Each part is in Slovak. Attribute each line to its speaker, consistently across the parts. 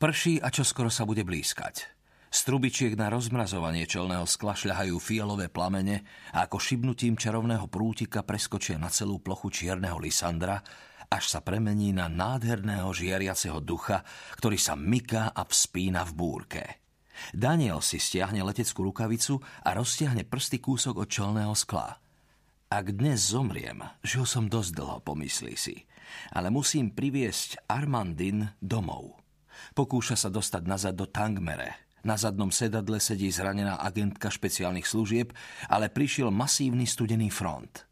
Speaker 1: Prší a čoskoro sa bude blízkať. Z trubičiek na rozmrazovanie čelného skla šľahajú fialové plamene a ako šibnutím čarovného prútika preskočia na celú plochu čierneho Lysandra, až sa premení na nádherného žiariaceho ducha, ktorý sa myká a vspína v búrke. Daniel si stiahne leteckú rukavicu a roztiahne prsty kúsok od čelného skla. Ak dnes zomriem, žil som dosť dlho, pomyslí si, ale musím priviesť Armandin domov. Pokúša sa dostať nazad do Tangmere. Na zadnom sedadle sedí zranená agentka špeciálnych služieb, ale prišiel masívny studený front.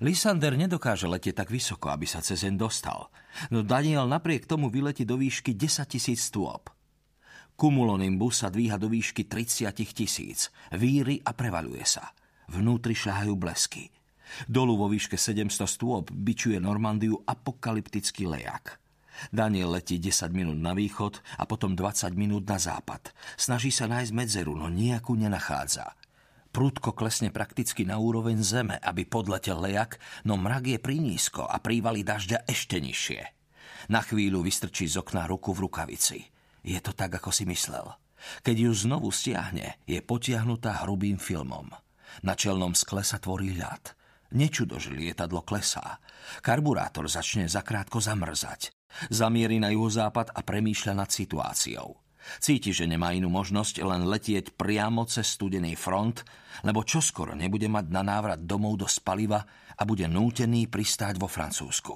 Speaker 1: Lysander nedokáže letieť tak vysoko, aby sa cez zen dostal, no Daniel napriek tomu vyletí do výšky 10 tisíc stôp. Kumulonimbus sa dvíha do výšky 30 tisíc, víry a prevaluje sa. Vnútri šľahajú blesky. Dolu vo výške 700 stôp bičuje Normandiu apokalyptický lejak – Daniel letí 10 minút na východ a potom 20 minút na západ. Snaží sa nájsť medzeru, no nejakú nenachádza. Prúdko klesne prakticky na úroveň zeme, aby podletel lejak, no mrak je prinízko a prívali dažďa ešte nižšie. Na chvíľu vystrčí z okna ruku v rukavici. Je to tak, ako si myslel. Keď ju znovu stiahne, je potiahnutá hrubým filmom. Na čelnom skle sa tvorí ľad. Nečudo, že lietadlo klesá. Karburátor začne zakrátko zamrzať. Zamierí na juhozápad a premýšľa nad situáciou. Cíti, že nemá inú možnosť len letieť priamo cez studený front, lebo čoskoro nebude mať na návrat domov do spaliva a bude nútený pristáť vo Francúzsku.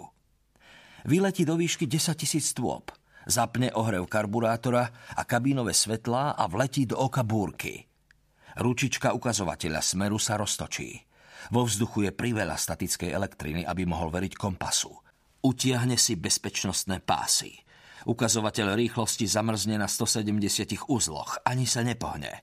Speaker 1: Vyletí do výšky 10 tisíc stôp, zapne ohrev karburátora a kabínové svetlá a vletí do oka búrky. Ručička ukazovateľa smeru sa roztočí. Vo vzduchu je priveľa statickej elektriny, aby mohol veriť kompasu – Utiahne si bezpečnostné pásy. Ukazovateľ rýchlosti zamrzne na 170 uzloch. Ani sa nepohne.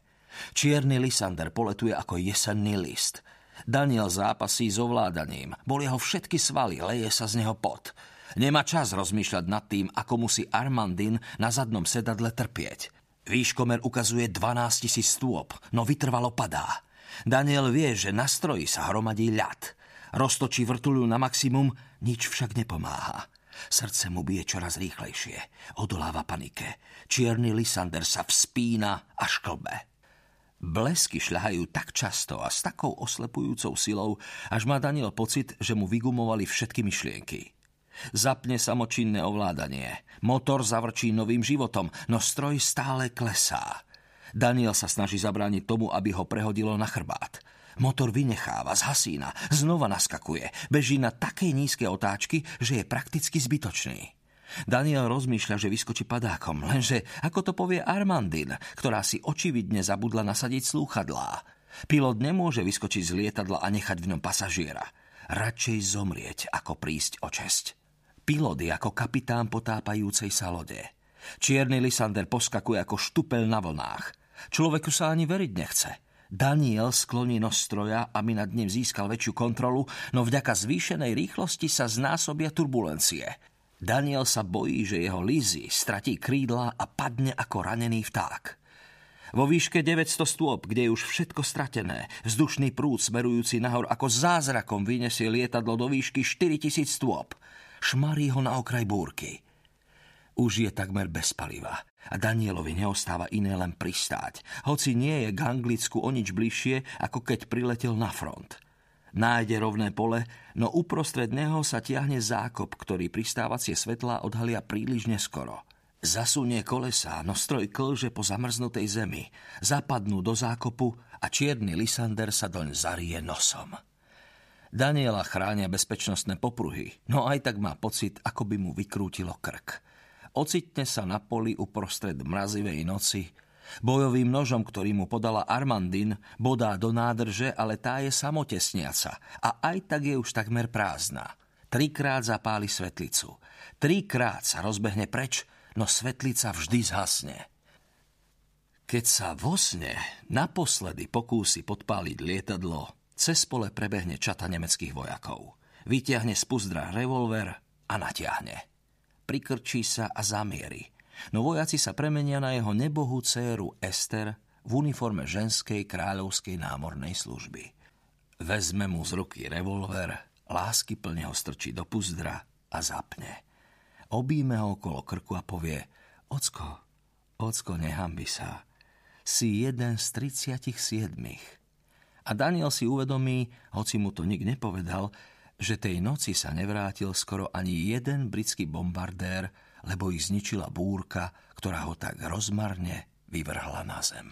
Speaker 1: Čierny Lysander poletuje ako jesenný list. Daniel zápasí s ovládaním. Boli ho všetky svaly, leje sa z neho pot. Nemá čas rozmýšľať nad tým, ako musí Armandin na zadnom sedadle trpieť. Výškomer ukazuje 12 tisíc stôp, no vytrvalo padá. Daniel vie, že na stroji sa hromadí ľad. Roztočí vrtuľu na maximum, nič však nepomáha. Srdce mu bije čoraz rýchlejšie. Odoláva panike. Čierny Lysander sa vspína a šklbe. Blesky šľahajú tak často a s takou oslepujúcou silou, až má Daniel pocit, že mu vygumovali všetky myšlienky. Zapne samočinné ovládanie. Motor zavrčí novým životom, no stroj stále klesá. Daniel sa snaží zabrániť tomu, aby ho prehodilo na chrbát. Motor vynecháva, zhasína, znova naskakuje, beží na takej nízke otáčky, že je prakticky zbytočný. Daniel rozmýšľa, že vyskočí padákom, lenže ako to povie Armandin, ktorá si očividne zabudla nasadiť slúchadlá. Pilot nemôže vyskočiť z lietadla a nechať v ňom pasažiera. Radšej zomrieť, ako prísť o česť. Pilot je ako kapitán potápajúcej sa lode. Čierny Lysander poskakuje ako štupel na vlnách. Človeku sa ani veriť nechce. Daniel skloní nos stroja, aby nad ním získal väčšiu kontrolu, no vďaka zvýšenej rýchlosti sa znásobia turbulencie. Daniel sa bojí, že jeho Lizzy stratí krídla a padne ako ranený vták. Vo výške 900 stôp, kde je už všetko stratené, vzdušný prúd smerujúci nahor ako zázrakom vyniesie lietadlo do výšky 4000 stôp. Šmarí ho na okraj búrky. Už je takmer bez paliva a Danielovi neostáva iné len pristáť, hoci nie je k Anglicku o nič bližšie, ako keď priletel na front. Nájde rovné pole, no uprostred neho sa tiahne zákop, ktorý pristávacie svetlá odhalia príliš neskoro. Zasunie kolesa, no stroj klže po zamrznutej zemi. Zapadnú do zákopu a čierny Lysander sa doň zarie nosom. Daniela chránia bezpečnostné popruhy, no aj tak má pocit, ako by mu vykrútilo krk. Ocitne sa na poli uprostred mrazivej noci. Bojovým nožom, ktorý mu podala Armandin, bodá do nádrže, ale tá je samotesniaca a aj tak je už takmer prázdna. Trikrát zapáli svetlicu. Trikrát sa rozbehne preč, no svetlica vždy zhasne. Keď sa vo sne naposledy pokúsi podpáliť lietadlo, cez pole prebehne čata nemeckých vojakov. Vyťahne z puzdra revolver a natiahne prikrčí sa a zamierí. No vojaci sa premenia na jeho nebohú dceru Ester v uniforme ženskej kráľovskej námornej služby. Vezme mu z ruky revolver, lásky plne ho strčí do puzdra a zapne. Obíme ho okolo krku a povie Ocko, Ocko, nehambi sa. Si jeden z 37. A Daniel si uvedomí, hoci mu to nik nepovedal, že tej noci sa nevrátil skoro ani jeden britský bombardér, lebo ich zničila búrka, ktorá ho tak rozmarne vyvrhla na zem.